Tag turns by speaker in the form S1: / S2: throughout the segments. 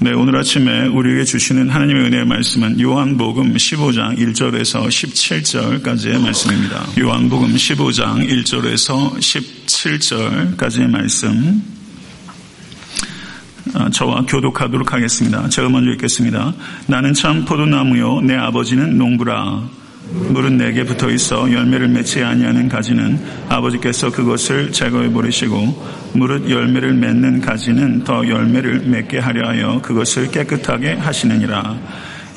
S1: 네, 오늘 아침에 우리에게 주시는 하나님의 은혜의 말씀은 요한복음 15장 1절에서 17절까지의 말씀입니다. 요한복음 15장 1절에서 17절까지의 말씀. 아, 저와 교독하도록 하겠습니다. 제가 먼저 읽겠습니다. 나는 참 포도나무요, 내 아버지는 농부라. 물은 내게 붙어 있어 열매를 맺지 아니하는 가지는 아버지께서 그것을 제거해 버리시고 무릇 열매를 맺는 가지는 더 열매를 맺게 하려 하여 그것을 깨끗하게 하시느니라.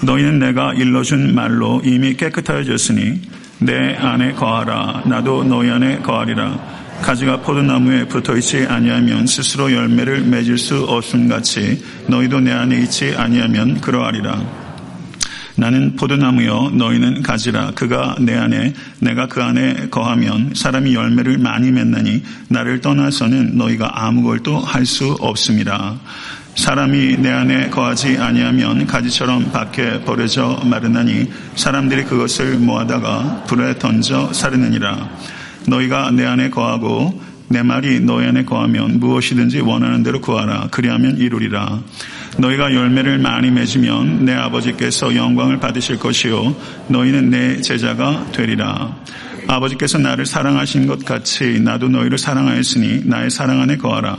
S1: 너희는 내가 일러준 말로 이미 깨끗하여졌으니 내 안에 거하라 나도 너희 안에 거하리라. 가지가 포도나무에 붙어 있지 아니하면 스스로 열매를 맺을 수 없음 같이 너희도 내 안에 있지 아니하면 그러하리라. 나는 포도나무여 너희는 가지라 그가 내 안에 내가 그 안에 거하면 사람이 열매를 많이 맺나니 나를 떠나서는 너희가 아무것도 할 수 없습니다. 사람이 내 안에 거하지 아니하면 가지처럼 밖에 버려져 마르나니 사람들이 그것을 모아다가 불에 던져 사르느니라. 너희가 내 안에 거하고 내 말이 너희 안에 거하면 무엇이든지 원하는 대로 구하라. 그리하면 이루리라. 너희가 열매를 많이 맺으면 내 아버지께서 영광을 받으실 것이요 너희는 내 제자가 되리라. 아버지께서 나를 사랑하신 것 같이 나도 너희를 사랑하였으니 나의 사랑 안에 거하라.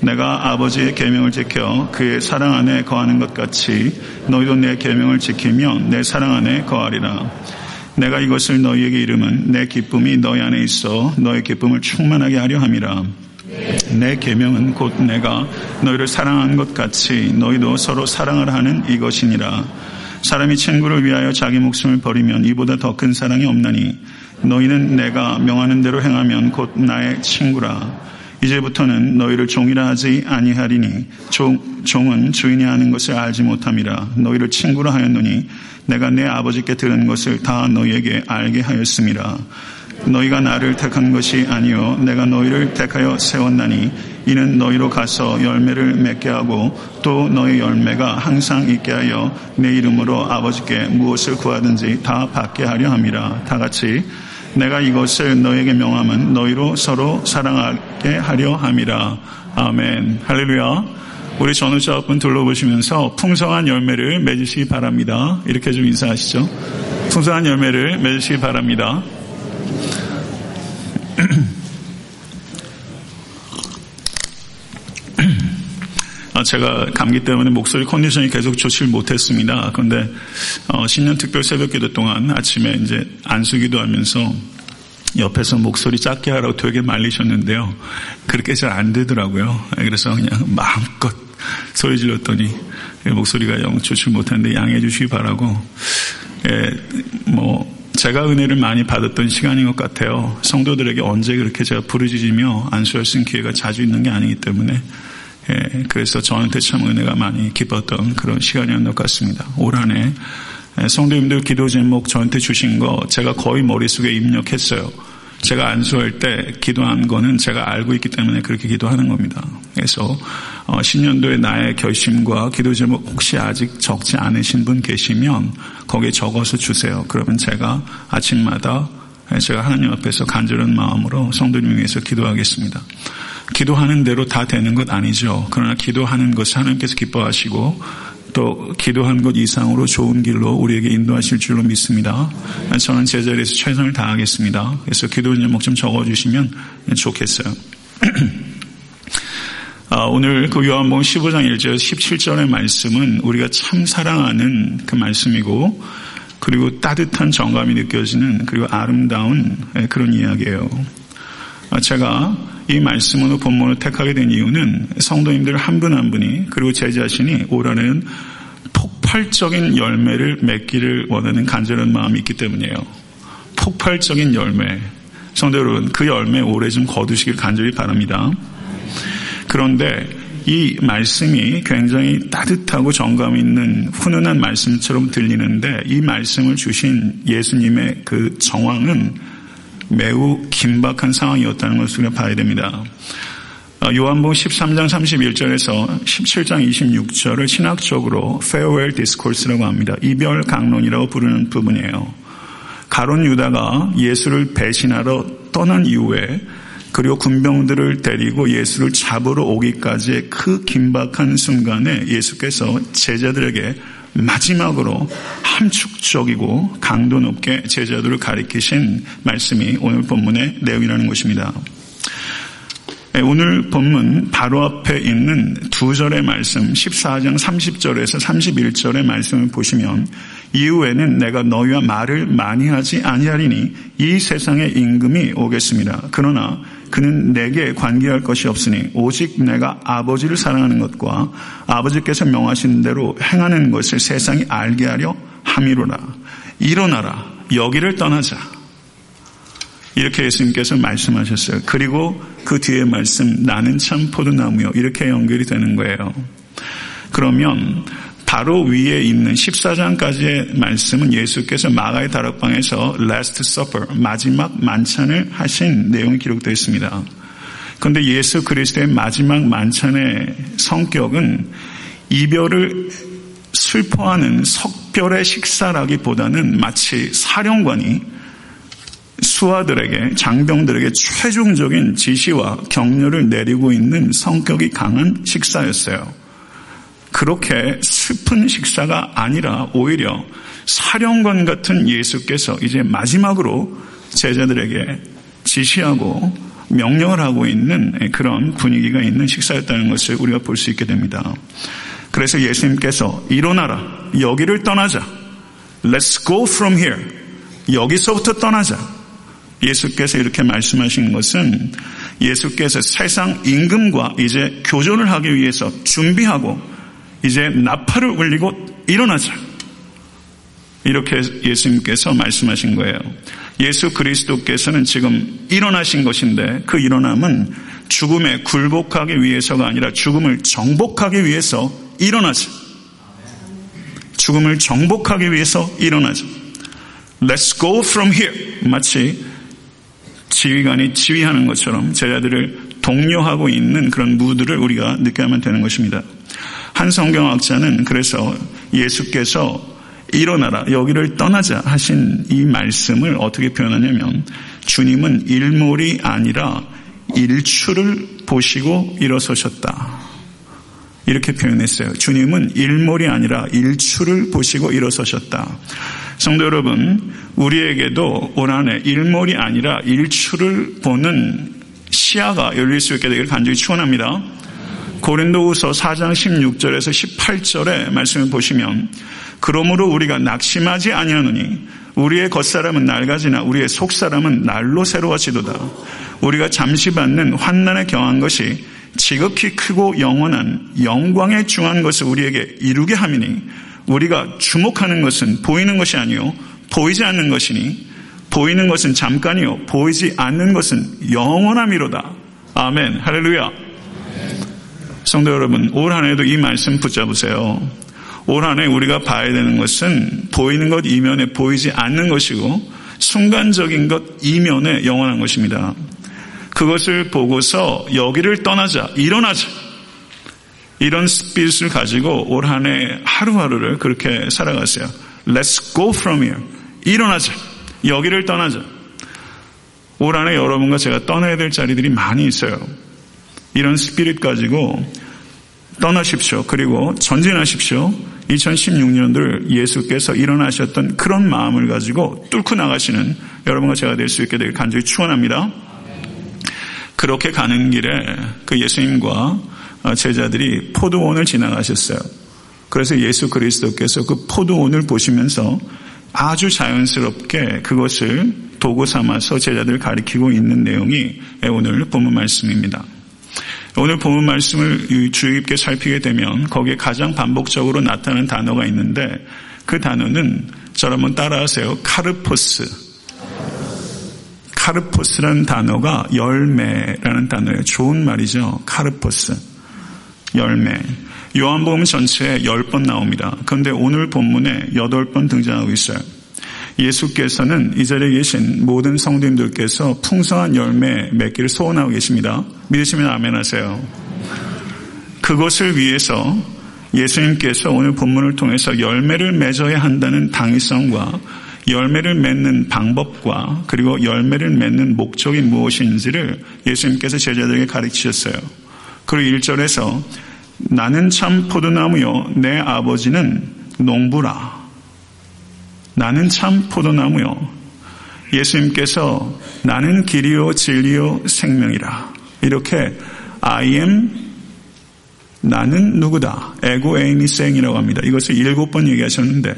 S1: 내가 아버지의 계명을 지켜 그의 사랑 안에 거하는 것 같이 너희도 내 계명을 지키면 내 사랑 안에 거하리라. 내가 이것을 너희에게 이름은 내 기쁨이 너희 안에 있어 너의 기쁨을 충만하게 하려 함이라. 내 계명은 곧 내가 너희를 사랑한 것 같이 너희도 서로 사랑을 하는 이것이니라. 사람이 친구를 위하여 자기 목숨을 버리면 이보다 더 큰 사랑이 없나니 너희는 내가 명하는 대로 행하면 곧 나의 친구라. 이제부터는 너희를 종이라 하지 아니하리니 종, 종은 주인이 하는 것을 알지 못함이라 너희를 친구라 하였노니 내가 내 아버지께 들은 것을 다 너희에게 알게 하였습니다. 너희가 나를 택한 것이 아니요 내가 너희를 택하여 세웠나니 이는 너희로 가서 열매를 맺게 하고 또 너희 열매가 항상 있게 하여 내 이름으로 아버지께 무엇을 구하든지 다 받게 하려 함이라. 다 같이 내가 이것을 너에게 명함은 너희로 서로 사랑하게 하려 함이라. 아멘. 할렐루야. 우리 전우자분 둘러보시면서 풍성한 열매를 맺으시기 바랍니다. 이렇게 좀 인사하시죠. 풍성한 열매를 맺으시기 바랍니다 제가 감기 때문에 목소리 컨디션이 계속 좋지를 못했습니다. 그런데 어, 신년 특별 새벽기도 동안 아침에 이제 안수기도 하면서 옆에서 목소리 작게 하라고 되게 말리셨는데요. 그렇게 잘 안 되더라고요. 그래서 그냥 마음껏 소리 질렀더니 목소리가 영 좋지 못한데 양해해 주시기 바라고 예, 뭐 제가 은혜를 많이 받았던 시간인 것 같아요. 성도들에게 언제 그렇게 제가 부르짖으며 안수할 수 있는 기회가 자주 있는 게 아니기 때문에 예, 그래서 저한테 참 은혜가 많이 깊었던 그런 시간이었던 것 같습니다. 올 한해 예, 성도님들 기도 제목 저한테 주신 거 제가 거의 머릿속에 입력했어요. 제가 안수할 때 기도한 거는 제가 알고 있기 때문에 그렇게 기도하는 겁니다. 그래서 어, 신년도에 나의 결심과 기도 제목 혹시 아직 적지 않으신 분 계시면 거기에 적어서 주세요. 그러면 제가 아침마다 제가 하나님 앞에서 간절한 마음으로 성도님 위해서 기도하겠습니다. 기도하는 대로 다 되는 것 아니죠. 그러나 기도하는 것을 하나님께서 기뻐하시고 또 기도한 것 이상으로 좋은 길로 우리에게 인도하실 줄로 믿습니다. 저는 제 자리에서 최선을 다하겠습니다. 그래서 기도 제목 좀 적어주시면 좋겠어요. 아, 오늘 그 요한복음 15장 1절 17절의 말씀은 우리가 참 사랑하는 그 말씀이고 그리고 따뜻한 정감이 느껴지는 그리고 아름다운 그런 이야기예요. 아, 제가 이 말씀으로 본문을 택하게 된 이유는 성도님들 한 분한 한 분이 그리고 제 자신이 올한해는 폭발적인 열매를 맺기를 원하는 간절한 마음이 있기 때문이에요. 폭발적인 열매. 성도 여러분, 그 열매 오래 좀 거두시길 간절히 바랍니다. 그런데 이 말씀이 굉장히 따뜻하고 정감 있는 훈훈한 말씀처럼 들리는데 이 말씀을 주신 예수님의 그 정황은 매우 긴박한 상황이었다는 것을 봐야 됩니다. 어, 요한복음 13장 31절에서 17장 26절을 신학적으로 farewell discourse라고 합니다. 이별 강론이라고 부르는 부분이에요. 가론 유다가 예수를 배신하러 떠난 이후에 그리고 군병들을 데리고 예수를 잡으러 오기까지의 그 긴박한 순간에 예수께서 제자들에게 마지막으로 함축적이고 강도 높게 제자들을 가리키신 말씀이 오늘 본문의 내용이라는 것입니다. 네, 오늘 본문 바로 앞에 있는 두 절의 말씀 14장 30절에서 31절의 말씀을 보시면 이후에는 내가 너희와 말을 많이 하지 아니하리니 이 세상의 임금이 오겠습니다. 그러나 그는 내게 관계할 것이 없으니 오직 내가 아버지를 사랑하는 것과 아버지께서 명하신 대로 행하는 것을 세상이 알게 하려 함이로라. 일어나라. 여기를 떠나자. 이렇게 예수님께서 말씀하셨어요. 그리고 그 뒤에 말씀 나는 참 포도나무요. 이렇게 연결이 되는 거예요. 그러면 바로 위에 있는 14장까지의 말씀은 예수께서 마가의 다락방에서 Last Supper, 마지막 만찬을 하신 내용이 기록되어 있습니다. 그런데 예수 그리스도의 마지막 만찬의 성격은 이별을 슬퍼하는 석별의 식사라기보다는 마치 사령관이 수하들에게 장병들에게 최종적인 지시와 격려를 내리고 있는 성격이 강한 식사였어요. 그렇게 슬픈 식사가 아니라 오히려 사령관 같은 예수께서 이제 마지막으로 제자들에게 지시하고 명령을 하고 있는 그런 분위기가 있는 식사였다는 것을 우리가 볼 수 있게 됩니다. 그래서 예수님께서 일어나라. 여기를 떠나자. Let's go from here. 여기서부터 떠나자. 예수께서 이렇게 말씀하신 것은 예수께서 세상 임금과 이제 교전을 하기 위해서 준비하고 이제 나팔을 울리고 일어나자. 이렇게 예수님께서 말씀하신 거예요. 예수 그리스도께서는 지금 일어나신 것인데 그 일어남은 죽음에 굴복하기 위해서가 아니라 죽음을 정복하기 위해서 일어나자. 죽음을 정복하기 위해서 일어나자. Let's go from here. 마치 지휘관이 지휘하는 것처럼 제자들을 독려하고 있는 그런 무드를 우리가 느껴야만 되는 것입니다. 한 성경학자는 그래서 예수께서 일어나라 여기를 떠나자 하신 이 말씀을 어떻게 표현하냐면 주님은 일몰이 아니라 일출을 보시고 일어서셨다. 이렇게 표현했어요. 주님은 일몰이 아니라 일출을 보시고 일어서셨다. 성도 여러분, 우리에게도 올 한해 일몰이 아니라 일출을 보는 시야가 열릴 수 있게 되기를 간절히 축원합니다. 고린도후서 4장 16절에서 18절의 말씀을 보시면 그러므로 우리가 낙심하지 아니하노니 우리의 겉사람은 낡아지나 우리의 속사람은 날로 새로워지도다. 우리가 잠시 받는 환난에 경한 것이 지극히 크고 영원한 영광에 중한 것을 우리에게 이루게 함이니 우리가 주목하는 것은 보이는 것이 아니요 보이지 않는 것이니 보이는 것은 잠깐이요 보이지 않는 것은 영원함이로다. 아멘. 할렐루야. 성도 여러분, 올 한 해도 이 말씀 붙잡으세요. 올 한 해 우리가 봐야 되는 것은 보이는 것 이면에 보이지 않는 것이고 순간적인 것 이면에 영원한 것입니다. 그것을 보고서 여기를 떠나자, 일어나자. 이런 스피릿을 가지고 올 한 해 하루하루를 그렇게 살아갔어요. Let's go from here. 일어나자. 여기를 떠나자. 올 한 해 여러분과 제가 떠나야 될 자리들이 많이 있어요. 이런 스피릿 가지고 떠나십시오. 그리고 전진하십시오. 2016년들 예수께서 일어나셨던 그런 마음을 가지고 뚫고 나가시는 여러분과 제가 될 수 있게 되길 간절히 축원합니다. 그렇게 가는 길에 그 예수님과 제자들이 포도원을 지나가셨어요. 그래서 예수 그리스도께서 그 포도원을 보시면서 아주 자연스럽게 그것을 도구 삼아서 제자들 가리키고 있는 내용이 오늘 본문 말씀입니다. 오늘 본문 말씀을 주의 깊게 살피게 되면 거기에 가장 반복적으로 나타나는 단어가 있는데 그 단어는 저를 한번 따라하세요. 카르포스. 카르포스라는 단어가 열매라는 단어예요. 좋은 말이죠. 카르포스. 열매. 요한복음 전체에 10번 나옵니다. 그런데 오늘 본문에 8번 등장하고 있어요. 예수께서는 이 자리에 계신 모든 성도님들께서 풍성한 열매 맺기를 소원하고 계십니다. 믿으시면 아멘 하세요. 그것을 위해서 예수님께서 오늘 본문을 통해서 열매를 맺어야 한다는 당위성과 열매를 맺는 방법과 그리고 열매를 맺는 목적이 무엇인지를 예수님께서 제자들에게 가르치셨어요. 그리고 1절에서 나는 참 포도나무요 내 아버지는 농부라. 나는 참 포도나무요. 예수님께서 나는 길이요 진리요 생명이라. 이렇게 I am 나는 누구다. 에고 에이미 생이라고 합니다. 이것을 일곱 번 얘기하셨는데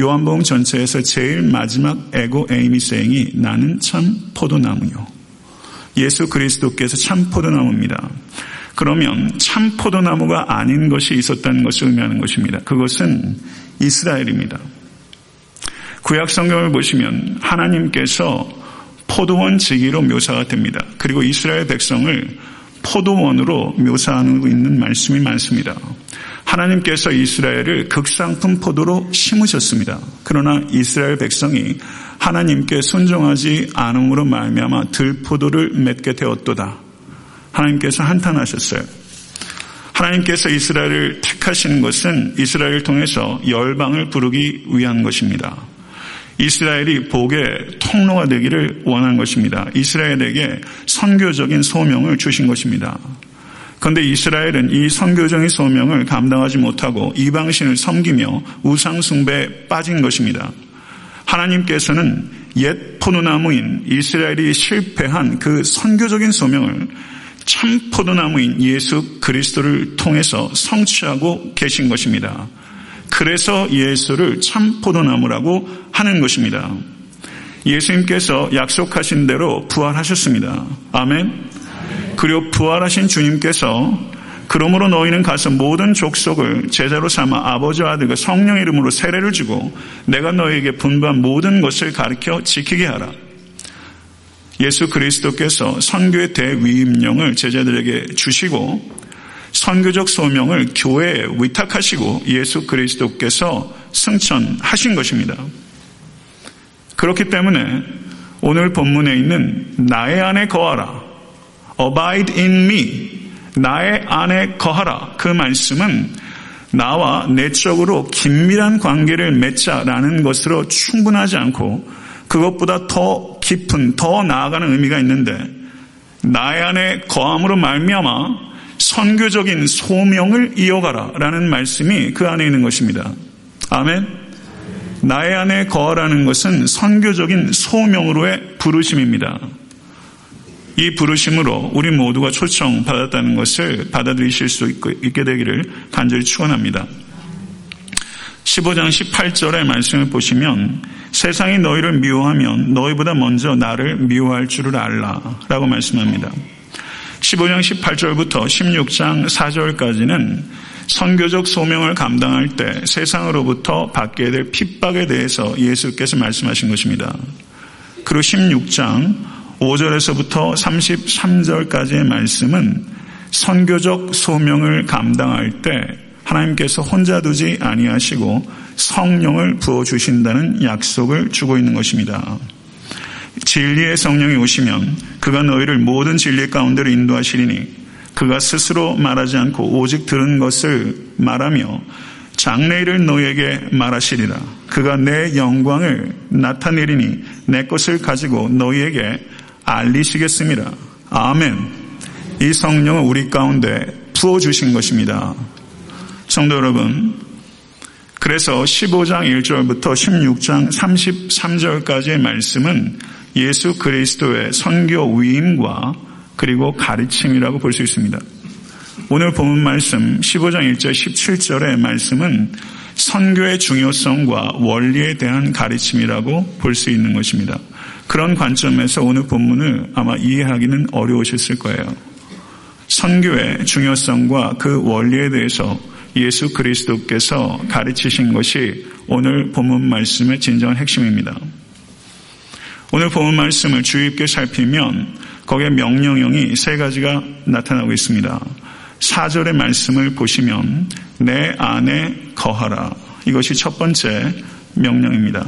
S1: 요한복음 전체에서 제일 마지막 에고 에이미 생이 나는 참 포도나무요. 예수 그리스도께서 참 포도나무입니다. 그러면 참 포도나무가 아닌 것이 있었다는 것을 의미하는 것입니다. 그것은 이스라엘입니다. 구약 성경을 보시면 하나님께서 포도원 지기로 묘사가 됩니다. 그리고 이스라엘 백성을 포도원으로 묘사하고 있는 말씀이 많습니다. 하나님께서 이스라엘을 극상품 포도로 심으셨습니다. 그러나 이스라엘 백성이 하나님께 순종하지 않음으로 말미암아 들포도를 맺게 되었도다. 하나님께서 한탄하셨어요. 하나님께서 이스라엘을 택하신 것은 이스라엘을 통해서 열방을 부르기 위한 것입니다. 이스라엘이 복의 통로가 되기를 원한 것입니다. 이스라엘에게 선교적인 소명을 주신 것입니다. 그런데 이스라엘은 이 선교적인 소명을 감당하지 못하고 이방신을 섬기며 우상숭배에 빠진 것입니다. 하나님께서는 옛 포도나무인 이스라엘이 실패한 그 선교적인 소명을 참 포도나무인 예수 그리스도를 통해서 성취하고 계신 것입니다. 그래서 예수를 참 포도나무라고 하는 것입니다. 예수님께서 약속하신 대로 부활하셨습니다. 아멘. 그리고 부활하신 주님께서 그러므로 너희는 가서 모든 족속을 제자로 삼아 아버지와 아들과 성령 이름으로 세례를 주고 내가 너희에게 분부한 모든 것을 가르쳐 지키게 하라. 예수 그리스도께서 선교의 대위임령을 제자들에게 주시고 선교적 소명을 교회에 위탁하시고 예수 그리스도께서 승천하신 것입니다. 그렇기 때문에 오늘 본문에 있는 나의 안에 거하라. abide in me. 나의 안에 거하라. 그 말씀은 나와 내적으로 긴밀한 관계를 맺자라는 것으로 충분하지 않고 그것보다 더 깊은 더 나아가는 의미가 있는데 나의 안에 거함으로 말미암아 선교적인 소명을 이어가라 라는 말씀이 그 안에 있는 것입니다. 아멘. 나의 안에 거하라는 것은 선교적인 소명으로의 부르심입니다. 이 부르심으로 우리 모두가 초청받았다는 것을 받아들이실 수 있게 되기를 간절히 축원합니다. 15장 18절의 말씀을 보시면 세상이 너희를 미워하면 너희보다 먼저 나를 미워할 줄을 알라 라고 말씀합니다. 15장 18절부터 16장 4절까지는 선교적 소명을 감당할 때 세상으로부터 받게 될 핍박에 대해서 예수께서 말씀하신 것입니다. 그리고 16장 5절에서부터 33절까지의 말씀은 선교적 소명을 감당할 때 하나님께서 혼자 두지 아니하시고 성령을 부어 주신다는 약속을 주고 있는 것입니다. 진리의 성령이 오시면 그가 너희를 모든 진리 가운데로 인도하시리니 그가 스스로 말하지 않고 오직 들은 것을 말하며 장래일을 너희에게 말하시리라. 그가 내 영광을 나타내리니 내 것을 가지고 너희에게 알리시겠습니다. 아멘. 이 성령은 우리 가운데 부어주신 것입니다. 성도 여러분, 그래서 15장 1절부터 16장 33절까지의 말씀은 예수 그리스도의 선교 위임과 그리고 가르침이라고 볼 수 있습니다. 오늘 본문 말씀 15장 1절 17절의 말씀은 선교의 중요성과 원리에 대한 가르침이라고 볼 수 있는 것입니다. 그런 관점에서 오늘 본문을 아마 이해하기는 어려우셨을 거예요. 선교의 중요성과 그 원리에 대해서 예수 그리스도께서 가르치신 것이 오늘 본문 말씀의 진정한 핵심입니다. 오늘 본 말씀을 주의 깊게 살피면 거기에 명령형이 세 가지가 나타나고 있습니다. 4절의 말씀을 보시면 내 안에 거하라. 이것이 첫 번째 명령입니다.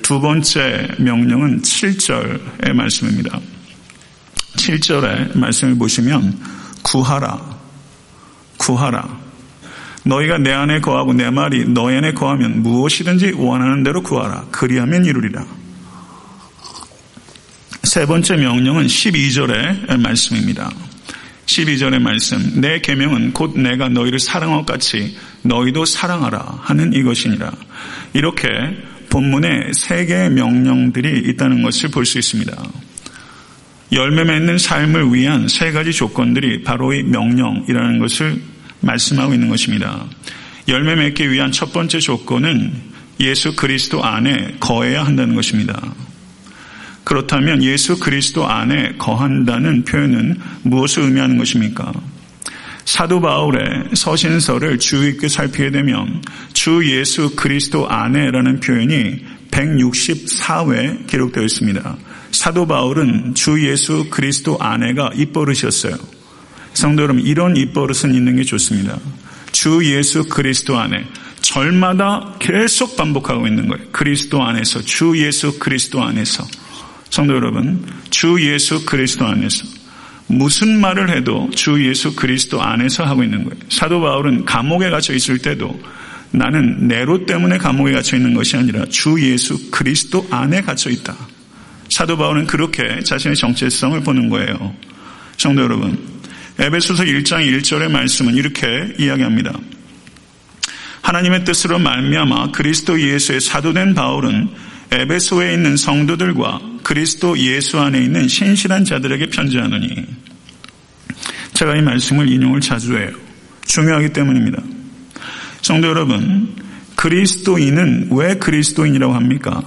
S1: 두 번째 명령은 7절의 말씀입니다. 7절의 말씀을 보시면 구하라. 구하라. 너희가 내 안에 거하고 내 말이 너희 안에 거하면 무엇이든지 원하는 대로 구하라. 그리하면 이루리라. 세 번째 명령은 12절의 말씀입니다. 12절의 말씀. 내 계명은 곧 내가 너희를 사랑한 것 같이 너희도 사랑하라 하는 이것이니라. 이렇게 본문에 세 개의 명령들이 있다는 것을 볼 수 있습니다. 열매 맺는 삶을 위한 세 가지 조건들이 바로 이 명령이라는 것을 말씀하고 있는 것입니다. 열매 맺기 위한 첫 번째 조건은 예수 그리스도 안에 거해야 한다는 것입니다. 그렇다면 예수 그리스도 안에 거한다는 표현은 무엇을 의미하는 것입니까? 사도 바울의 서신서를 주의 깊게 살피게 되면 주 예수 그리스도 안에라는 표현이 164회 기록되어 있습니다. 사도 바울은 주 예수 그리스도 안에가 입버릇이었어요. 성도 여러분, 이런 입버릇은 있는 게 좋습니다. 주 예수 그리스도 안에 절마다 계속 반복하고 있는 거예요. 그리스도 안에서, 주 예수 그리스도 안에서. 성도 여러분, 주 예수 그리스도 안에서 무슨 말을 해도 주 예수 그리스도 안에서 하고 있는 거예요. 사도 바울은 감옥에 갇혀 있을 때도 나는 내로 때문에 감옥에 갇혀 있는 것이 아니라 주 예수 그리스도 안에 갇혀 있다. 사도 바울은 그렇게 자신의 정체성을 보는 거예요. 성도 여러분, 에베소서 1장 1절의 말씀은 이렇게 이야기합니다. 하나님의 뜻으로 말미암아 그리스도 예수의 사도된 바울은 에베소에 있는 성도들과 그리스도 예수 안에 있는 신실한 자들에게 편지하느니 제가 이 말씀을 인용을 자주 해요. 중요하기 때문입니다. 성도 여러분, 그리스도인은 왜 그리스도인이라고 합니까?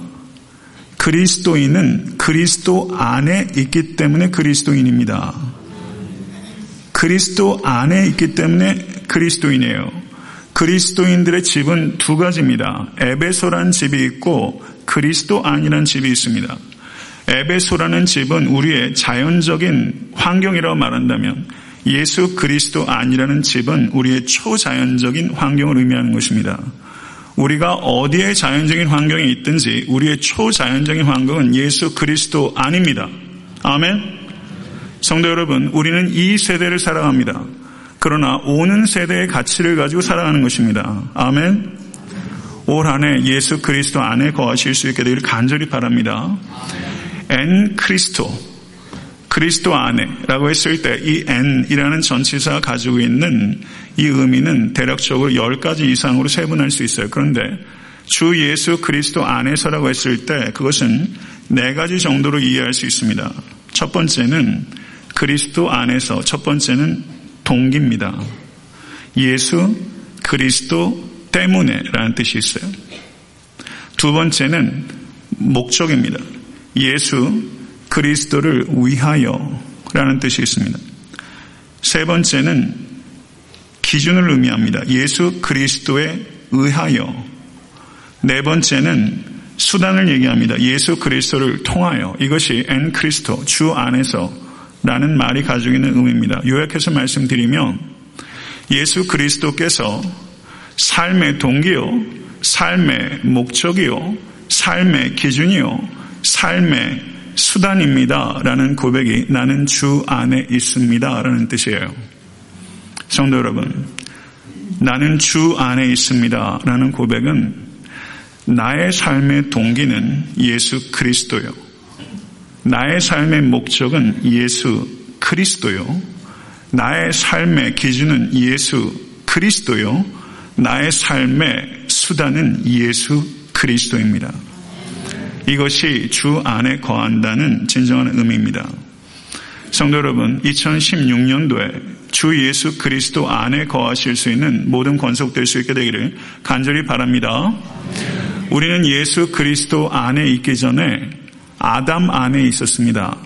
S1: 그리스도인은 그리스도 안에 있기 때문에 그리스도인입니다. 그리스도 안에 있기 때문에 그리스도인이에요. 그리스도인들의 집은 두 가지입니다. 에베소란 집이 있고 그리스도 안이라는 집이 있습니다. 에베소라는 집은 우리의 자연적인 환경이라고 말한다면 예수 그리스도 안이라는 집은 우리의 초자연적인 환경을 의미하는 것입니다. 우리가 어디에 자연적인 환경에 있든지 우리의 초자연적인 환경은 예수 그리스도 안입니다. 아멘. 성도 여러분, 우리는 이 세대를 살아갑니다. 그러나 오는 세대의 가치를 가지고 살아가는 것입니다. 아멘. 올 한해 예수 그리스도 안에 거하실 수 있게 되기를 간절히 바랍니다. 엔 크리스토, 그리스도 안에라고 했을 때이 엔이라는 전치사가 가지고 있는 이 의미는 대략적으로 10가지 이상으로 세분할 수 있어요. 그런데 주 예수 그리스도 안에서라고 했을 때 그것은 네 가지 정도로 이해할 수 있습니다. 첫 번째는 그리스도 안에서, 첫 번째는 동기입니다. 예수 그리스도 때문에 라는 뜻이 있어요. 두 번째는 목적입니다. 예수 그리스도를 위하여 라는 뜻이 있습니다. 세 번째는 기준을 의미합니다. 예수 그리스도에 의하여. 네 번째는 수단을 얘기합니다. 예수 그리스도를 통하여. 이것이 엔 크리스토, 주 안에서 라는 말이 가지고 있는 의미입니다. 요약해서 말씀드리면 예수 그리스도께서 삶의 동기요, 삶의 목적이요, 삶의 기준이요, 삶의 수단입니다. 라는 고백이 나는 주 안에 있습니다. 라는 뜻이에요. 성도 여러분, 나는 주 안에 있습니다. 라는 고백은 나의 삶의 동기는 예수 그리스도요. 나의 삶의 목적은 예수 그리스도요. 나의 삶의 기준은 예수 그리스도요. 나의 삶의 수단은 예수 그리스도입니다. 이것이 주 안에 거한다는 진정한 의미입니다. 성도 여러분, 2016년도에 주 예수 그리스도 안에 거하실 수 있는 모든 권속될 수 있게 되기를 간절히 바랍니다. 우리는 예수 그리스도 안에 있기 전에 아담 안에 있었습니다.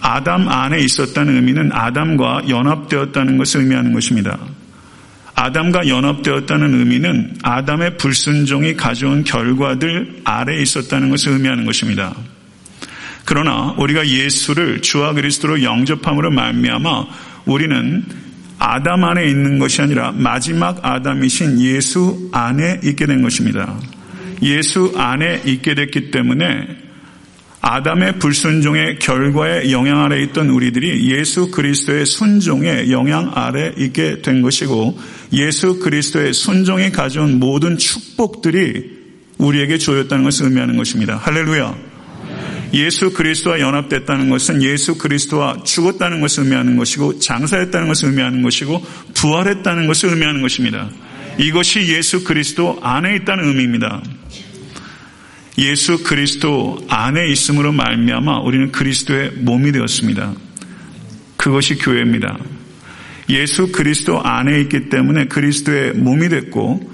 S1: 아담 안에 있었다는 의미는 아담과 연합되었다는 것을 의미하는 것입니다. 아담과 연합되었다는 의미는 아담의 불순종이 가져온 결과들 아래에 있었다는 것을 의미하는 것입니다. 그러나 우리가 예수를 주와 그리스도로 영접함으로 말미암아 우리는 아담 안에 있는 것이 아니라 마지막 아담이신 예수 안에 있게 된 것입니다. 예수 안에 있게 됐기 때문에 아담의 불순종의 결과에 영향 아래 있던 우리들이 예수 그리스도의 순종의 영향 아래 있게 된 것이고 예수 그리스도의 순종이 가져온 모든 축복들이 우리에게 주어졌다는 것을 의미하는 것입니다. 할렐루야. 예수 그리스도와 연합됐다는 것은 예수 그리스도와 죽었다는 것을 의미하는 것이고 장사했다는 것을 의미하는 것이고 부활했다는 것을 의미하는 것입니다. 이것이 예수 그리스도 안에 있다는 의미입니다. 예수 그리스도 안에 있음으로 말미암아 우리는 그리스도의 몸이 되었습니다. 그것이 교회입니다. 예수 그리스도 안에 있기 때문에 그리스도의 몸이 됐고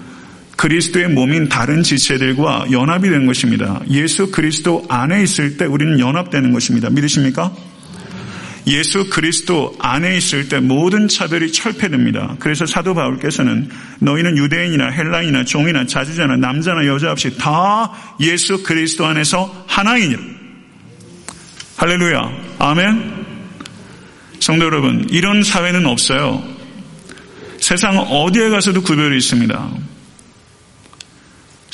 S1: 그리스도의 몸인 다른 지체들과 연합이 된 것입니다. 예수 그리스도 안에 있을 때 우리는 연합되는 것입니다. 믿으십니까? 예수 그리스도 안에 있을 때 모든 차별이 철폐됩니다. 그래서 사도 바울께서는 너희는 유대인이나 헬라인이나 종이나 자주자나 남자나 여자 없이 다 예수 그리스도 안에서 하나이니라. 할렐루야. 아멘. 성도 여러분, 이런 사회는 없어요. 세상 어디에 가서도 구별이 있습니다.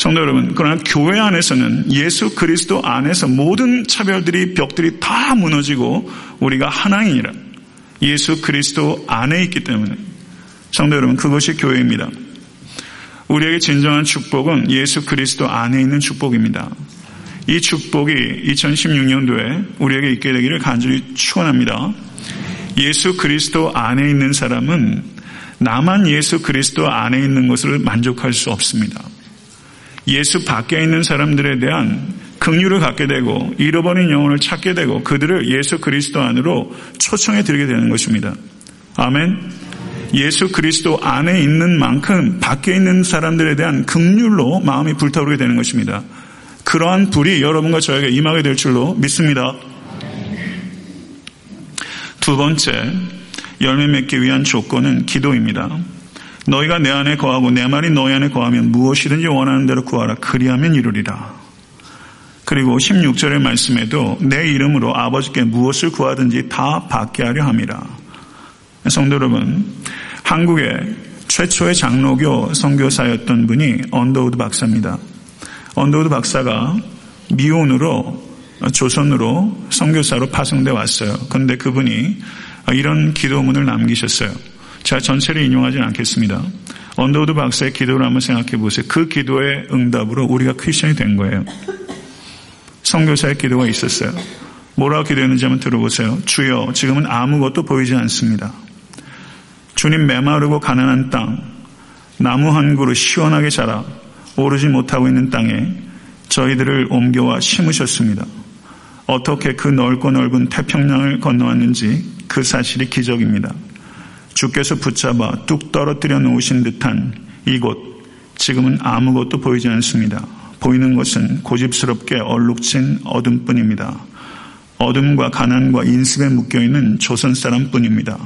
S1: 성도 여러분, 그러나 교회 안에서는 예수 그리스도 안에서 모든 차별들이 벽들이 다 무너지고 우리가 하나이니라. 예수 그리스도 안에 있기 때문에 성도 여러분, 그것이 교회입니다. 우리에게 진정한 축복은 예수 그리스도 안에 있는 축복입니다. 이 축복이 2016년도에 우리에게 있게 되기를 간절히 축원합니다. 예수 그리스도 안에 있는 사람은 나만 예수 그리스도 안에 있는 것을 만족할 수 없습니다. 예수 밖에 있는 사람들에 대한 긍휼을 갖게 되고 잃어버린 영혼을 찾게 되고 그들을 예수 그리스도 안으로 초청해 드리게 되는 것입니다. 아멘. 예수 그리스도 안에 있는 만큼 밖에 있는 사람들에 대한 긍휼로 마음이 불타오르게 되는 것입니다. 그러한 불이 여러분과 저에게 임하게 될 줄로 믿습니다. 두 번째, 열매 맺기 위한 조건은 기도입니다. 너희가 내 안에 거하고 내 말이 너희 안에 거하면 무엇이든지 원하는 대로 구하라. 그리하면 이루리라. 그리고 16절의 말씀에도 내 이름으로 아버지께 무엇을 구하든지 다 받게 하려 함이라. 성도 여러분, 한국의 최초의 장로교 선교사였던 분이 언더우드 박사입니다. 언더우드 박사가 미혼으로 조선으로 선교사로 파송돼 왔어요. 그런데 그분이 이런 기도문을 남기셨어요. 제가 전체를 인용하지는 않겠습니다. 언더우드 박사의 기도를 한번 생각해 보세요. 그 기도의 응답으로 우리가 크리스천이 된 거예요. 선교사의 기도가 있었어요. 뭐라고 기도했는지 한번 들어보세요. 주여, 지금은 아무것도 보이지 않습니다. 주님 메마르고 가난한 땅, 나무 한 그루 시원하게 자라 오르지 못하고 있는 땅에 저희들을 옮겨와 심으셨습니다. 어떻게 그 넓고 넓은 태평양을 건너왔는지 그 사실이 기적입니다. 주께서 붙잡아 뚝 떨어뜨려 놓으신 듯한 이곳, 지금은 아무것도 보이지 않습니다. 보이는 것은 고집스럽게 얼룩진 어둠뿐입니다. 어둠과 가난과 인습에 묶여있는 조선 사람뿐입니다.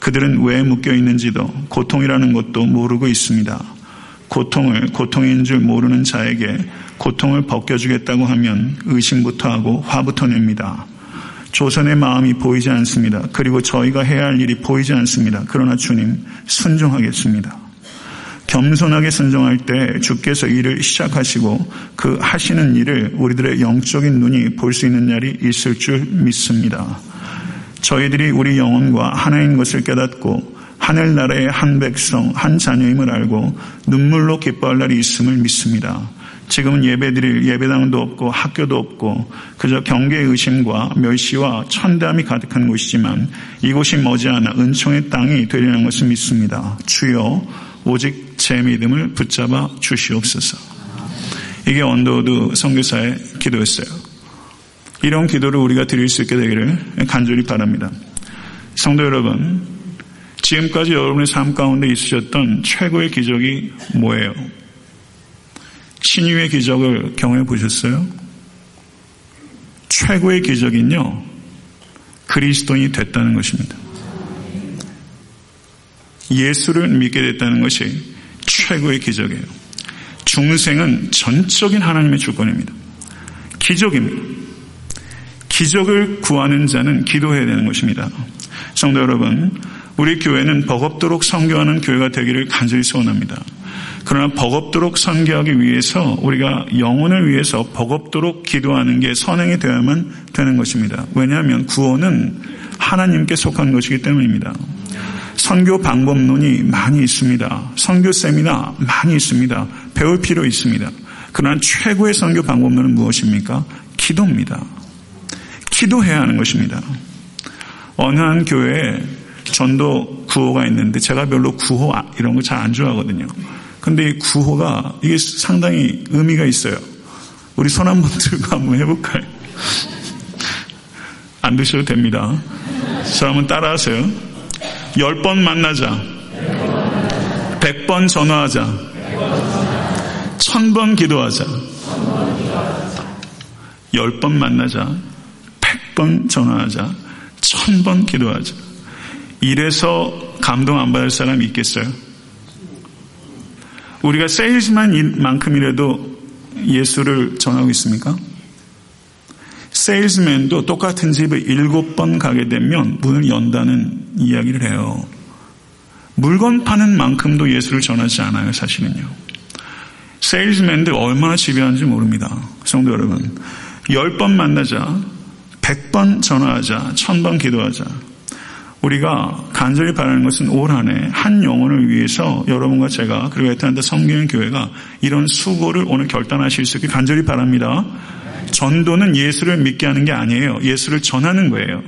S1: 그들은 왜 묶여있는지도 고통이라는 것도 모르고 있습니다. 고통을 고통인 줄 모르는 자에게 고통을 벗겨주겠다고 하면 의심부터 하고 화부터 냅니다. 조선의 마음이 보이지 않습니다. 그리고 저희가 해야 할 일이 보이지 않습니다. 그러나 주님 순종하겠습니다. 겸손하게 순종할 때 주께서 일을 시작하시고 그 하시는 일을 우리들의 영적인 눈이 볼 수 있는 날이 있을 줄 믿습니다. 저희들이 우리 영혼과 하나인 것을 깨닫고 하늘나라의 한 백성, 한 자녀임을 알고 눈물로 기뻐할 날이 있음을 믿습니다. 지금은 예배드릴 예배당도 없고 학교도 없고 그저 경계 의심과 멸시와 천대함이 가득한 곳이지만 이곳이 머지않아 은총의 땅이 되리라는 것을 믿습니다. 주여 오직 제 믿음을 붙잡아 주시옵소서. 이게 언더우드 선교사의 기도였어요. 이런 기도를 우리가 드릴 수 있게 되기를 간절히 바랍니다. 성도 여러분, 지금까지 여러분의 삶 가운데 있으셨던 최고의 기적이 뭐예요? 신유의 기적을 경험해 보셨어요? 최고의 기적은요, 그리스도인이 됐다는 것입니다. 예수를 믿게 됐다는 것이 최고의 기적이에요. 중생은 전적인 하나님의 주권입니다. 기적입니다. 기적을 구하는 자는 기도해야 되는 것입니다. 성도 여러분, 우리 교회는 버겁도록 성교하는 교회가 되기를 간절히 소원합니다. 그러나 버겁도록 선교하기 위해서 우리가 영혼을 위해서 버겁도록 기도하는 게 선행이 되어야만 되는 것입니다. 왜냐하면 구원은 하나님께 속한 것이기 때문입니다. 선교 방법론이 많이 있습니다. 선교 세미나 많이 있습니다. 배울 필요 있습니다. 그러나 최고의 선교 방법론은 무엇입니까? 기도입니다. 기도해야 하는 것입니다. 어느 한 교회에 전도 구호가 있는데 제가 별로 구호 아, 이런 거 잘 안 좋아하거든요. 근데 이 구호가 이게 상당히 의미가 있어요. 우리 손 한번 들고 한번 해볼까요? 안 드셔도 됩니다. 저 한번 따라하세요. 열 번 만나자. 백 번 전화하자. 천 번 기도하자. 열 번 만나자. 백 번 전화하자. 천 번 기도하자. 이래서 감동 안 받을 사람이 있겠어요? 우리가 세일즈만만큼이라도 예수를 전하고 있습니까? 세일즈맨도 똑같은 집에 일곱 번 가게 되면 문을 연다는 이야기를 해요. 물건 파는 만큼도 예수를 전하지 않아요, 사실은요. 세일즈맨들 얼마나 지배하는지 모릅니다. 성도 여러분. 열 번 만나자, 백 번 전화하자, 천 번 기도하자. 우리가 간절히 바라는 것은 올 한 해 한 영혼을 위해서 여러분과 제가 그리고 에트란타 성경 교회가 이런 수고를 오늘 결단하실 수 있게 간절히 바랍니다. 전도는 예수를 믿게 하는 게 아니에요. 예수를 전하는 거예요.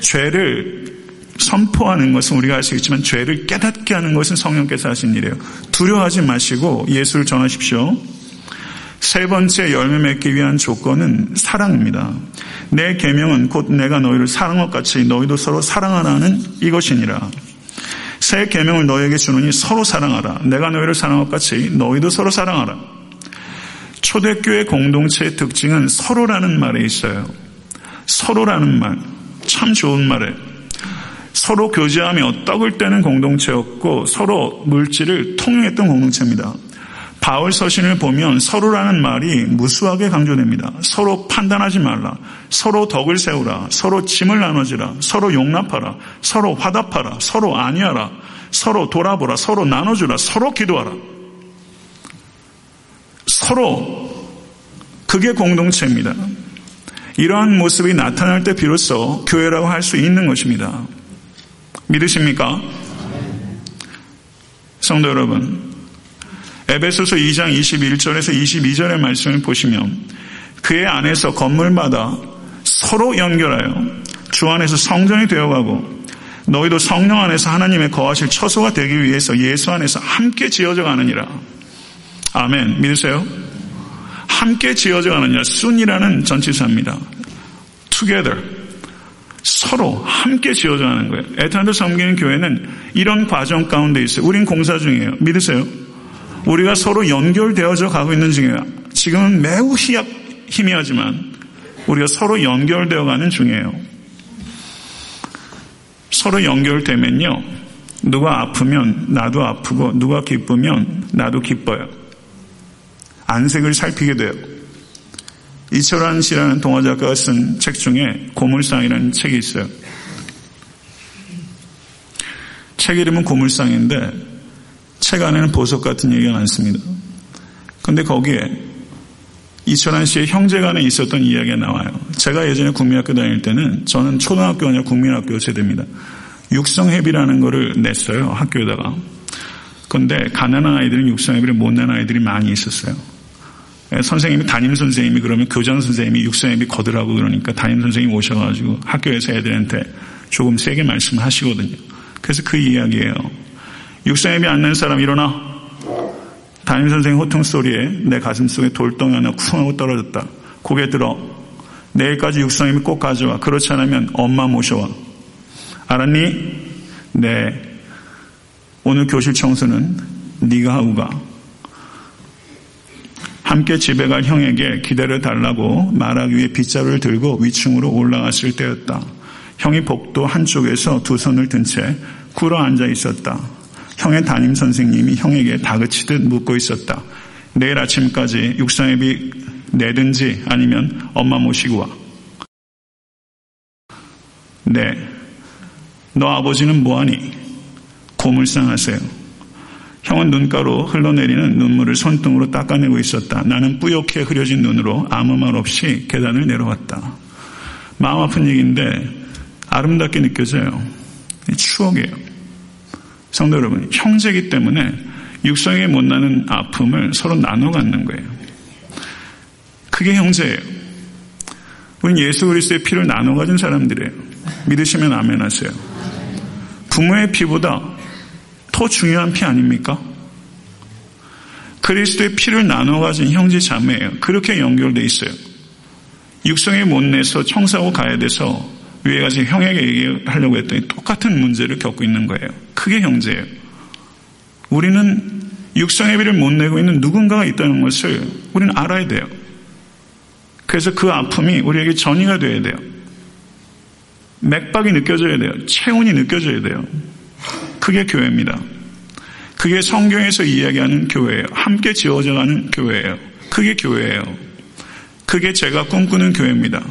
S1: 죄를 선포하는 것은 우리가 할 수 있지만 죄를 깨닫게 하는 것은 성령께서 하신 일이에요. 두려워하지 마시고 예수를 전하십시오. 세 번째 열매 맺기 위한 조건은 사랑입니다. 내 계명은 곧 내가 너희를 사랑것 같이 너희도 서로 사랑하라는 이것이니라. 새 계명을 너희에게 주느니 서로 사랑하라. 내가 너희를 사랑것 같이 너희도 서로 사랑하라. 초대교회 공동체의 특징은 서로라는 말에 있어요. 서로라는 말. 참 좋은 말에 서로 교제하며 떡을 떼는 공동체였고 서로 물질을 통용했던 공동체입니다. 바울 서신을 보면 서로라는 말이 무수하게 강조됩니다. 서로 판단하지 말라. 서로 덕을 세우라. 서로 짐을 나눠지라. 서로 용납하라. 서로 화답하라. 서로 아니하라. 서로 돌아보라. 서로 나눠주라. 서로 기도하라. 서로 그게 공동체입니다. 이러한 모습이 나타날 때 비로소 교회라고 할 수 있는 것입니다. 믿으십니까? 성도 여러분, 에베소서 2장 21절에서 22절의 말씀을 보시면 그의 안에서 건물마다 서로 연결하여 주 안에서 성전이 되어가고 너희도 성령 안에서 하나님의 거하실 처소가 되기 위해서 예수 안에서 함께 지어져 가느니라. 아멘. 믿으세요? 함께 지어져 가느니라. 순이라는 전치사입니다. together. 서로 함께 지어져 가는 거예요. 에탄드 섬기는 교회는 이런 과정 가운데 있어요. 우린 공사 중이에요. 믿으세요? 우리가 서로 연결되어져 가고 있는 중이에요. 지금은 매우 희약, 희미하지만 우리가 서로 연결되어 가는 중이에요. 서로 연결되면요. 누가 아프면 나도 아프고 누가 기쁘면 나도 기뻐요. 안색을 살피게 돼요. 이철환 씨라는 동화 작가가 쓴 책 중에 고물상이라는 책이 있어요. 책 이름은 고물상인데 책 안에는 보석 같은 얘기가 많습니다. 근데 거기에 이철환 씨의 형제 간에 있었던 이야기가 나와요. 제가 예전에 국민학교 다닐 때는 저는 초등학교 아니라 국민학교 세대입니다. 육성회비라는 거를 냈어요. 학교에다가. 근데 가난한 아이들은 육성회비를 못 낸 아이들이 많이 있었어요. 예, 선생님이 담임 선생님이 그러면 교장 선생님이 육성회비 거두라고 그러니까 담임 선생님이 오셔가지고 학교에서 애들한테 조금 세게 말씀하시거든요. 그래서 그 이야기예요. 육성앱이 안 낸 사람 일어나. 담임 선생 호통 소리에 내 가슴 속에 돌덩이 하나 쿵 하고 떨어졌다. 고개 들어. 내일까지 육성앱이 꼭 가져와. 그렇지 않으면 엄마 모셔와. 알았니? 네. 오늘 교실 청소는 네가 하고 가. 함께 집에 갈 형에게 기다려 달라고 말하기 위해 빗자루를 들고 위층으로 올라갔을 때였다. 형이 복도 한쪽에서 두 손을 든채 굴어 앉아 있었다. 형의 담임 선생님이 형에게 다그치듯 묻고 있었다. 내일 아침까지 육상회비 내든지 아니면 엄마 모시고 와. 네. 너 아버지는 뭐하니? 고물상 하세요. 형은 눈가로 흘러내리는 눈물을 손등으로 닦아내고 있었다. 나는 뿌옇게 흐려진 눈으로 아무 말 없이 계단을 내려왔다. 마음 아픈 얘기인데 아름답게 느껴져요. 추억이에요. 성도 여러분, 형제이기 때문에 육성에 못 나는 아픔을 서로 나눠 갖는 거예요. 그게 형제예요. 우리는 예수 그리스도의 피를 나눠 가진 사람들이에요. 믿으시면 아멘 하세요. 부모의 피보다 더 중요한 피 아닙니까? 그리스도의 피를 나눠 가진 형제 자매예요. 그렇게 연결돼 있어요. 육성에 못 내서 청소하고 가야 돼서 위에 가서 형에게 얘기하려고 했더니 똑같은 문제를 겪고 있는 거예요. 그게 형제예요. 우리는 육성의 비를 못 내고 있는 누군가가 있다는 것을 우리는 알아야 돼요. 그래서 그 아픔이 우리에게 전이가 돼야 돼요. 맥박이 느껴져야 돼요. 체온이 느껴져야 돼요. 그게 교회입니다. 그게 성경에서 이야기하는 교회예요. 함께 지어져가는 교회예요. 그게 교회예요. 그게 제가 꿈꾸는 교회입니다.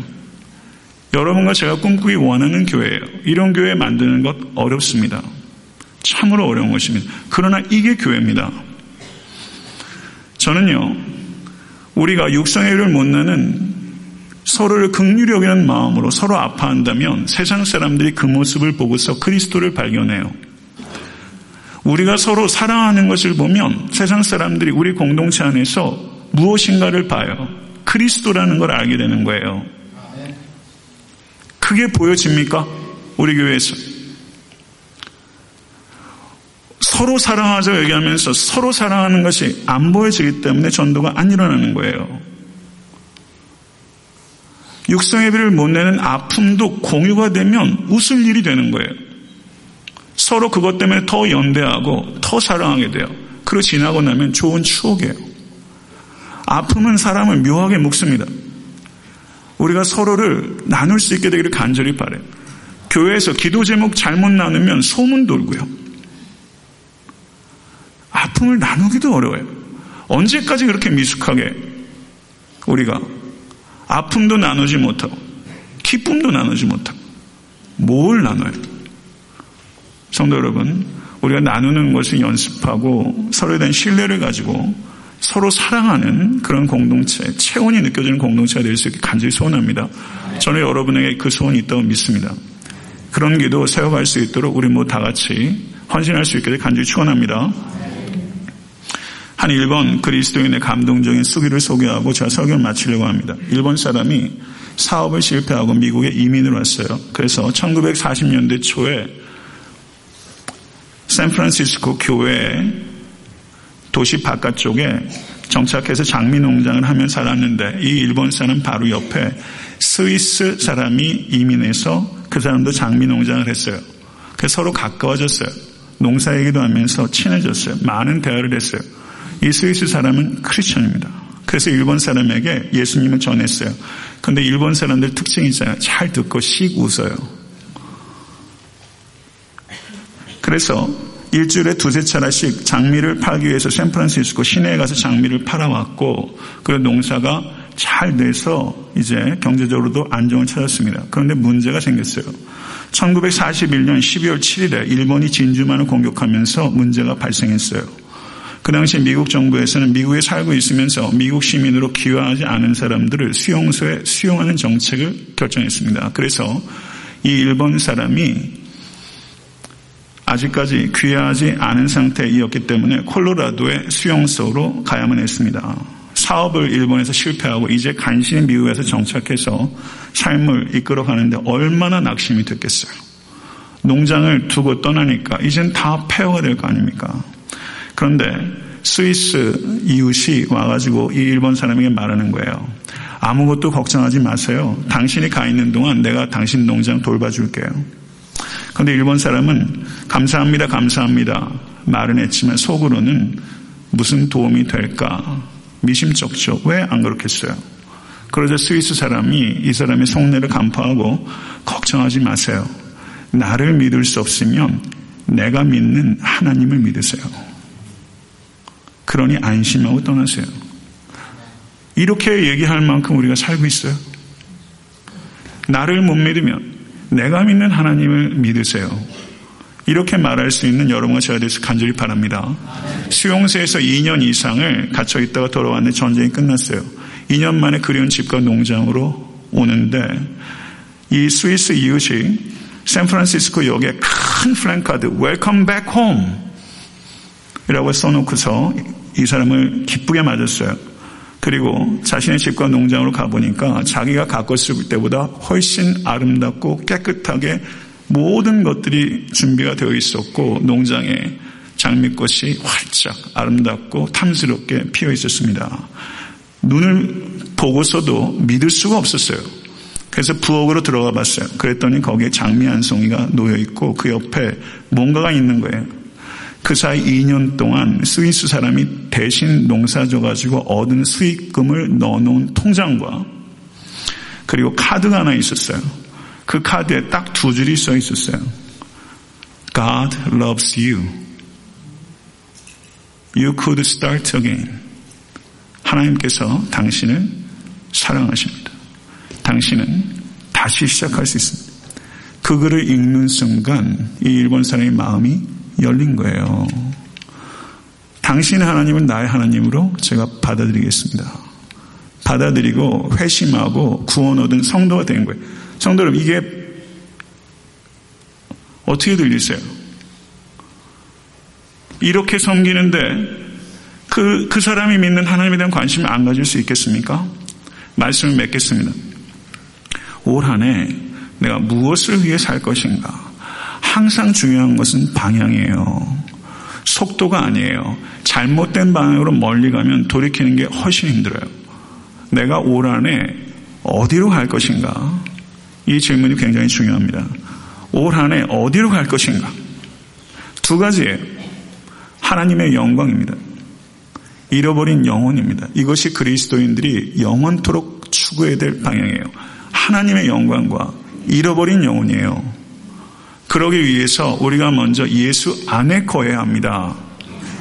S1: 여러분과 제가 꿈꾸기 원하는 교회예요. 이런 교회 만드는 것 어렵습니다. 참으로 어려운 것입니다. 그러나 이게 교회입니다. 저는요, 우리가 육성의 일을 못 내는 서로를 극률히 여기는 마음으로 서로 아파한다면 세상 사람들이 그 모습을 보고서 그리스도를 발견해요. 우리가 서로 사랑하는 것을 보면 세상 사람들이 우리 공동체 안에서 무엇인가를 봐요. 그리스도라는 걸 알게 되는 거예요. 그게 보여집니까? 우리 교회에서. 서로 사랑하자 얘기하면서 서로 사랑하는 것이 안 보여지기 때문에 전도가 안 일어나는 거예요. 육성의 비를 못 내는 아픔도 공유가 되면 웃을 일이 되는 거예요. 서로 그것 때문에 더 연대하고 더 사랑하게 돼요. 그리고 지나고 나면 좋은 추억이에요. 아픔은 사람을 묘하게 묶습니다. 우리가 서로를 나눌 수 있게 되기를 간절히 바래요. 교회에서 기도 제목 잘못 나누면 소문 돌고요. 아픔을 나누기도 어려워요. 언제까지 그렇게 미숙하게 우리가 아픔도 나누지 못하고 기쁨도 나누지 못하고 뭘 나눠요? 성도 여러분, 우리가 나누는 것을 연습하고 서로에 대한 신뢰를 가지고 서로 사랑하는 그런 공동체, 체온이 느껴지는 공동체가 될 수 있게 간절히 소원합니다. 저는 여러분에게 그 소원이 있다고 믿습니다. 그런 기도 세워갈 수 있도록 우리 모두 다 같이 헌신할 수 있게 간절히 축원합니다. 한 일본 그리스도인의 감동적인 수기를 소개하고 제가 설교를 마치려고 합니다. 일본 사람이 사업을 실패하고 미국에 이민을 왔어요. 그래서 1940년대 초에 샌프란시스코 교회 도시 바깥쪽에 정착해서 장미 농장을 하며 살았는데 이 일본 사람 바로 옆에 스위스 사람이 이민해서 그 사람도 장미 농장을 했어요. 그래서 서로 가까워졌어요. 농사 얘기도 하면서 친해졌어요. 많은 대화를 했어요. 이 스위스 사람은 크리스천입니다. 그래서 일본 사람에게 예수님을 전했어요. 근데 일본 사람들 특징이 있잖아요. 잘 듣고 씩 웃어요. 그래서 일주일에 두세 차례씩 장미를 팔기 위해서 샌프란시스코 시내에 가서 장미를 팔아왔고 그 농사가 잘 돼서 이제 경제적으로도 안정을 찾았습니다. 그런데 문제가 생겼어요. 1941년 12월 7일에 일본이 진주만을 공격하면서 문제가 발생했어요. 그 당시 미국 정부에서는 미국에 살고 있으면서 미국 시민으로 귀화하지 않은 사람들을 수용소에 수용하는 정책을 결정했습니다. 그래서 이 일본 사람이 아직까지 귀화하지 않은 상태이었기 때문에 콜로라도의 수용소로 가야만 했습니다. 사업을 일본에서 실패하고 이제 간신히 미국에서 정착해서 삶을 이끌어가는데 얼마나 낙심이 됐겠어요. 농장을 두고 떠나니까 이젠 다 폐허가 될 거 아닙니까? 그런데 스위스 이웃이 와가지고 이 일본 사람에게 말하는 거예요. 아무것도 걱정하지 마세요. 당신이 가 있는 동안 내가 당신 농장 돌봐줄게요. 그런데 일본 사람은 감사합니다, 감사합니다 말은 했지만 속으로는 무슨 도움이 될까 미심쩍죠. 왜 안 그렇겠어요? 그러자 스위스 사람이 이 사람의 속내를 간파하고 걱정하지 마세요. 나를 믿을 수 없으면 내가 믿는 하나님을 믿으세요. 그러니 안심하고 떠나세요. 이렇게 얘기할 만큼 우리가 살고 있어요. 나를 못 믿으면 내가 믿는 하나님을 믿으세요. 이렇게 말할 수 있는 여러분과 제가 되서 간절히 바랍니다. 수용소에서 2년 이상을 갇혀 있다가 돌아왔는데 전쟁이 끝났어요. 2년 만에 그리운 집과 농장으로 오는데 이 스위스 이웃이 샌프란시스코 역에 큰 플랜카드 Welcome back home 이라고 써놓고서 이 사람을 기쁘게 맞았어요. 그리고 자신의 집과 농장으로 가보니까 자기가 가꿨을 때보다 훨씬 아름답고 깨끗하게 모든 것들이 준비가 되어 있었고 농장에 장미꽃이 활짝 아름답고 탐스럽게 피어 있었습니다. 눈을 보고서도 믿을 수가 없었어요. 그래서 부엌으로 들어가 봤어요. 그랬더니 거기에 장미 한 송이가 놓여 있고 그 옆에 뭔가가 있는 거예요. 그 사이 2년 동안 스위스 사람이 대신 농사 줘가지고 얻은 수익금을 넣어놓은 통장과 그리고 카드가 하나 있었어요. 그 카드에 딱 두 줄이 써 있었어요. God loves you. You could start again. 하나님께서 당신을 사랑하십니다. 당신은 다시 시작할 수 있습니다. 그 글을 읽는 순간 이 일본 사람의 마음이 열린 거예요. 당신 하나님은 나의 하나님으로 제가 받아들이겠습니다. 받아들이고 회심하고 구원 얻은 성도가 된 거예요. 성도 여러분, 이게 어떻게 들리세요? 이렇게 섬기는데 그, 그 사람이 믿는 하나님에 대한 관심을 안 가질 수 있겠습니까? 말씀을 맺겠습니다. 올 한 해 내가 무엇을 위해 살 것인가? 항상 중요한 것은 방향이에요. 속도가 아니에요. 잘못된 방향으로 멀리 가면 돌이키는 게 훨씬 힘들어요. 내가 올 한해 어디로 갈 것인가? 이 질문이 굉장히 중요합니다. 올 한해 어디로 갈 것인가? 두 가지예요. 하나님의 영광입니다. 잃어버린 영혼입니다. 이것이 그리스도인들이 영원토록 추구해야 될 방향이에요. 하나님의 영광과 잃어버린 영혼이에요. 그러기 위해서 우리가 먼저 예수 안에 거해야 합니다.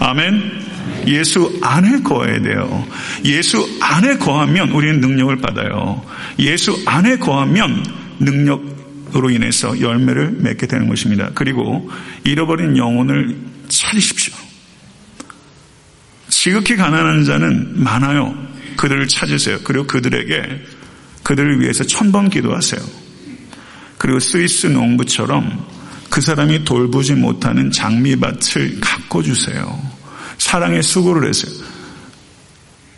S1: 아멘. 예수 안에 거해야 돼요. 예수 안에 거하면 우리는 능력을 받아요. 예수 안에 거하면 능력으로 인해서 열매를 맺게 되는 것입니다. 그리고 잃어버린 영혼을 찾으십시오. 지극히 가난한 자는 많아요. 그들을 찾으세요. 그리고 그들에게 그들을 위해서 천번 기도하세요. 그리고 스위스 농부처럼 그 사람이 돌보지 못하는 장미밭을 가꿔주세요. 사랑의 수고를 해서요.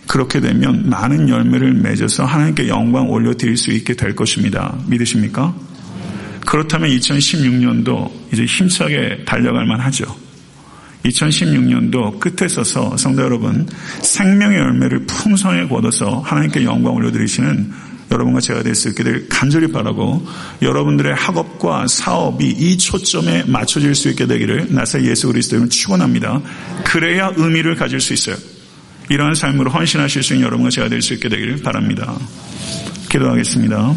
S1: 그렇게 되면 많은 열매를 맺어서 하나님께 영광 올려드릴 수 있게 될 것입니다. 믿으십니까? 그렇다면 2016년도 이제 힘차게 달려갈 만하죠. 2016년도 끝에 서서 성도 여러분 생명의 열매를 풍성하게 거둬서 하나님께 영광 올려드리시는 여러분과 제가 될수될 간절히 바라고 여러분들의 학업과 사업이 이 초점에 맞춰질 수 있게 되기를 나사 예수 그리스도를 축원합니다. 그래야 의미를 가질 수 있어요. 이러한 삶으로 헌신하실 수 있는 여러분과 제가 될 수 있게 되기를 바랍니다. 기도하겠습니다.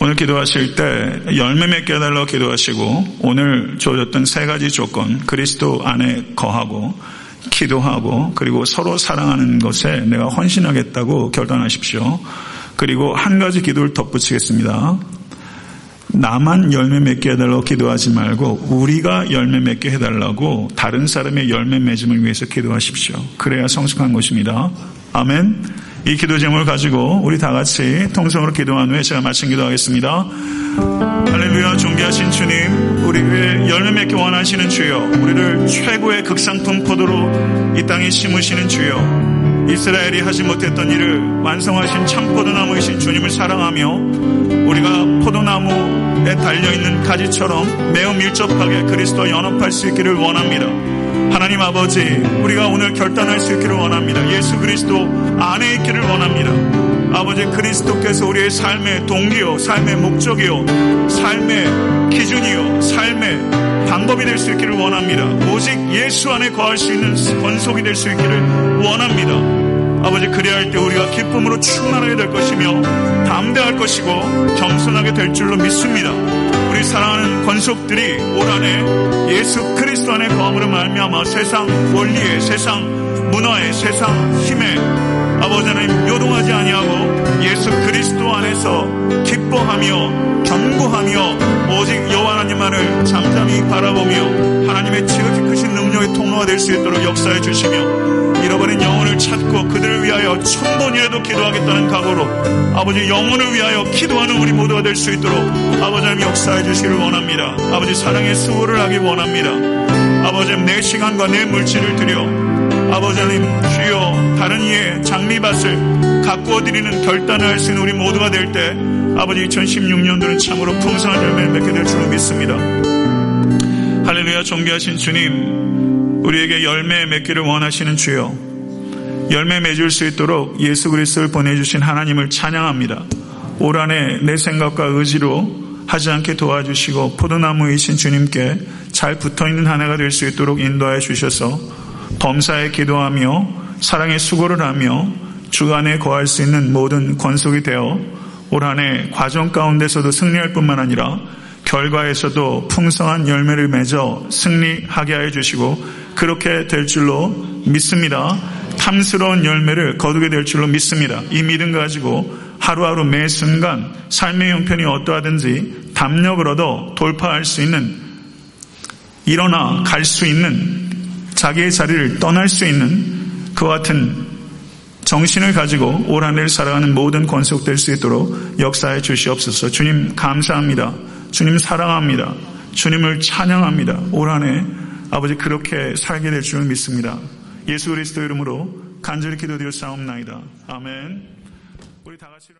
S1: 오늘 기도하실 때 열매 맺게 해달라고 기도하시고 오늘 주어졌던 세 가지 조건 그리스도 안에 거하고 기도하고 그리고 서로 사랑하는 것에 내가 헌신하겠다고 결단하십시오. 그리고 한 가지 기도를 덧붙이겠습니다. 나만 열매 맺게 해달라고 기도하지 말고 우리가 열매 맺게 해달라고 다른 사람의 열매 맺음을 위해서 기도하십시오. 그래야 성숙한 것입니다. 아멘. 이 기도 제목을 가지고 우리 다 같이 통성으로 기도한 후에 제가 마친 기도하겠습니다. 할렐루야 존귀하신 주님 우리 위해 열매 맺기 원하시는 주여 우리를 최고의 극상품 포도로 이 땅에 심으시는 주여 이스라엘이 하지 못했던 일을 완성하신 참 포도나무이신 주님을 사랑하며 우리가 포도나무에 달려있는 가지처럼 매우 밀접하게 그리스도와 연합할 수 있기를 원합니다. 하나님 아버지, 우리가 오늘 결단할 수 있기를 원합니다. 예수 그리스도 안에 있기를 원합니다. 아버지 그리스도께서 우리의 삶의 동기요, 삶의 목적이요, 삶의 기준이요, 삶의 방법이 될 수 있기를 원합니다. 오직 예수 안에 거할 수 있는 권속이 될 수 있기를 원합니다. 아버지 그래야 할때 우리가 기쁨으로 충만하게 될 것이며 담대할 것이고 겸손하게 될 줄로 믿습니다. 사랑하는 권속들이 올 한해 예수 그리스도 안에 거함으로 말미암아 세상 원리에 세상 문화에 세상 힘에 아버지 하나님 요동하지 아니하고 예수 그리스도 안에서 기뻐하며 견고하며 오직 여호와 하나님만을 잠잠히 바라보며 하나님의 지극히 크신 능력의 통로가 될 수 있도록 역사해 주시며 잃어버린 영혼 을 찾고 그들을 위하여 천번이라도 기도하겠다는 각오로 아버지 영혼을 위하여 기도하는 우리 모두가 될 수 있도록 아버지 하나님 역사해 주시기를 원합니다. 아버지 사랑의 수고를 하기 원합니다. 아버지 내 시간과 내 물질을 드려 아버지 하나님 주여 다른 이의 장미밭을 가꾸어 드리는 결단을 할 수 있는 우리 모두가 될 때 아버지 2016년도는 참으로 풍성한 열매를 맺게 될 줄로 믿습니다. 할렐루야 존귀하신 주님 우리에게 열매 맺기를 원하시는 주여 열매 맺을 수 있도록 예수 그리스도를 보내주신 하나님을 찬양합니다. 올 한해 내 생각과 의지로 하지 않게 도와주시고 포도나무이신 주님께 잘 붙어있는 한 해가 될 수 있도록 인도하여 주셔서 범사에 기도하며 사랑의 수고를 하며 주간에 거할 수 있는 모든 권속이 되어 올 한해 과정 가운데서도 승리할 뿐만 아니라 결과에서도 풍성한 열매를 맺어 승리하게 하여 주시고 그렇게 될 줄로 믿습니다. 탐스러운 열매를 거두게 될 줄로 믿습니다. 이 믿음 가지고 하루하루 매 순간 삶의 형편이 어떠하든지 담력을 얻어 돌파할 수 있는 일어나 갈 수 있는 자기의 자리를 떠날 수 있는 그와 같은 정신을 가지고 올 한 해를 살아가는 모든 권속될 수 있도록 역사해 주시옵소서. 주님 감사합니다. 주님 사랑합니다. 주님을 찬양합니다. 올 한해 아버지 그렇게 살게 될 줄 믿습니다. 예수 그리스도 이름으로 간절히 기도드려 싸움나이다. 아멘. 우리 다 같이